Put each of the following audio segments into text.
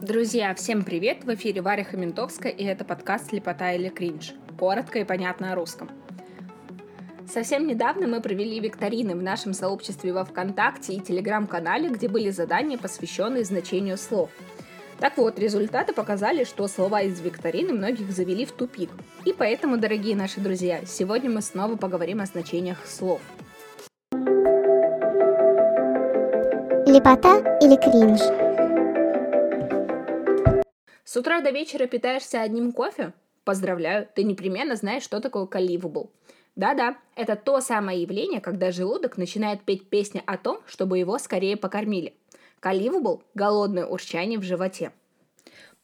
Друзья, всем привет! В эфире Варя Хаментовская, и это подкаст «Слепота или кринж». Коротко и понятно о русском. Совсем недавно мы провели викторины в нашем сообществе во ВКонтакте и Телеграм-канале, где были задания, посвященные значению слов. Так вот, результаты показали, что слова из викторины многих завели в тупик. И поэтому, дорогие наши друзья, сегодня мы снова поговорим о значениях слов. Лепота или кринж? С утра до вечера питаешься одним кофе? Поздравляю, ты непременно знаешь, что такое collivable. Да-да, это то самое явление, когда желудок начинает петь песни о том, чтобы его скорее покормили. Collivable – голодное урчание в животе.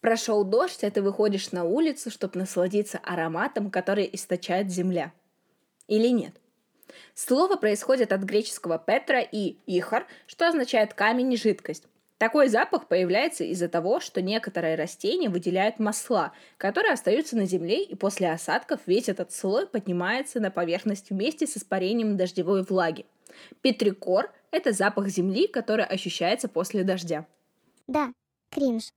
Прошел дождь, а ты выходишь на улицу, чтобы насладиться ароматом, который источает земля. Или нет? Слово происходит от греческого «петра» и «ихар», что означает «камень и жидкость». Такой запах появляется из-за того, что некоторые растения выделяют масла, которые остаются на земле, и после осадков весь этот слой поднимается на поверхность вместе с испарением дождевой влаги. Петрикор – это запах земли, который ощущается после дождя. Да, кринж.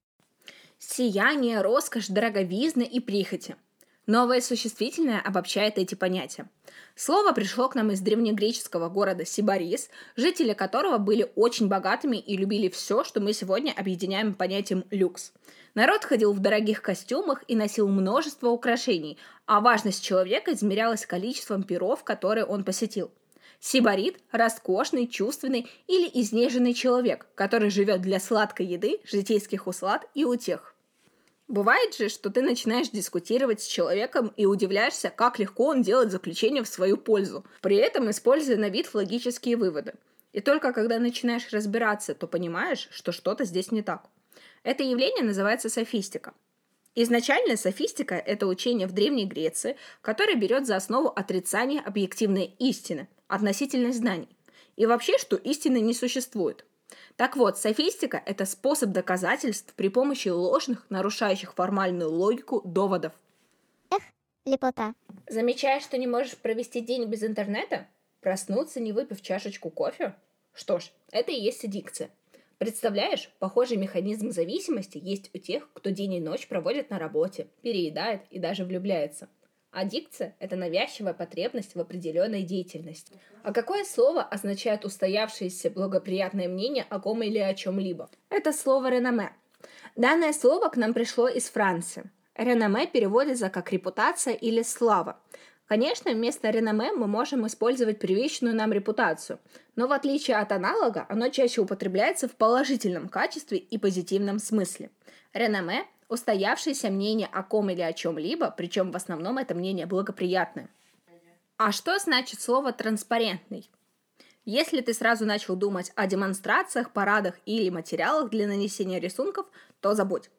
Сияние, роскошь, дороговизна и прихоти – Новое существительное обобщает эти понятия. Слово пришло к нам из древнегреческого города Сибарис, жители которого были очень богатыми и любили все, что мы сегодня объединяем понятием люкс. Народ ходил в дорогих костюмах и носил множество украшений, а важность человека измерялась количеством перов, которые он посетил. Сибарит – роскошный, чувственный или изнеженный человек, который живет для сладкой еды, житейских услад и утех. Бывает же, что ты начинаешь дискутировать с человеком и удивляешься, как легко он делает заключение в свою пользу, при этом используя на вид логические выводы. И только когда начинаешь разбираться, то понимаешь, что что-то здесь не так. Это явление называется софистика. Изначально софистика – это учение в Древней Греции, которое берет за основу отрицание объективной истины, относительность знаний. И вообще, что истины не существует – так вот, софистика – это способ доказательств при помощи ложных, нарушающих формальную логику, доводов. Эх, лепота. Замечаешь, что не можешь провести день без интернета? Проснуться, не выпив чашечку кофе? Что ж, это и есть аддикция. Представляешь, похожий механизм зависимости есть у тех, кто день и ночь проводит на работе, переедает и даже влюбляется – Аддикция – это навязчивая потребность в определенной деятельности. А какое слово означает устоявшееся благоприятное мнение о ком или о чем-либо? Это слово «реноме». Данное слово к нам пришло из Франции. Реноме переводится как репутация или слава. Конечно, вместо реноме мы можем использовать привычную нам репутацию, но в отличие от аналога, оно чаще употребляется в положительном качестве и позитивном смысле. Реноме устоявшееся мнение о ком или о чем-либо, причем в основном это мнение благоприятное. А что значит слово «транспарентный»? Если ты сразу начал думать о демонстрациях, парадах или материалах для нанесения рисунков, то забудь.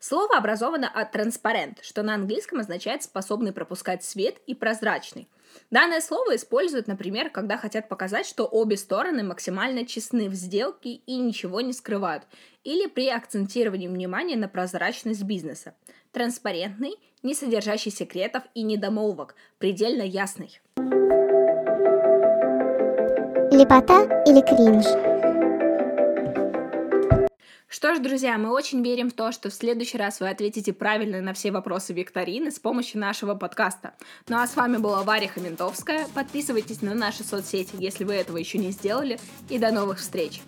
Слово образовано от транспарент, что на английском означает способный пропускать свет и прозрачный. Данное слово используют, например, когда хотят показать, что обе стороны максимально честны в сделке и ничего не скрывают, или при акцентировании внимания на прозрачность бизнеса. Транспарентный, не содержащий секретов и недомолвок, предельно ясный. Лепота или кринж? Что ж, друзья, мы очень верим в то, что в следующий раз вы ответите правильно на все вопросы викторины с помощью нашего подкаста. Ну а с вами была Варя Хаментовская. Подписывайтесь на наши соцсети, если вы этого еще не сделали. И до новых встреч!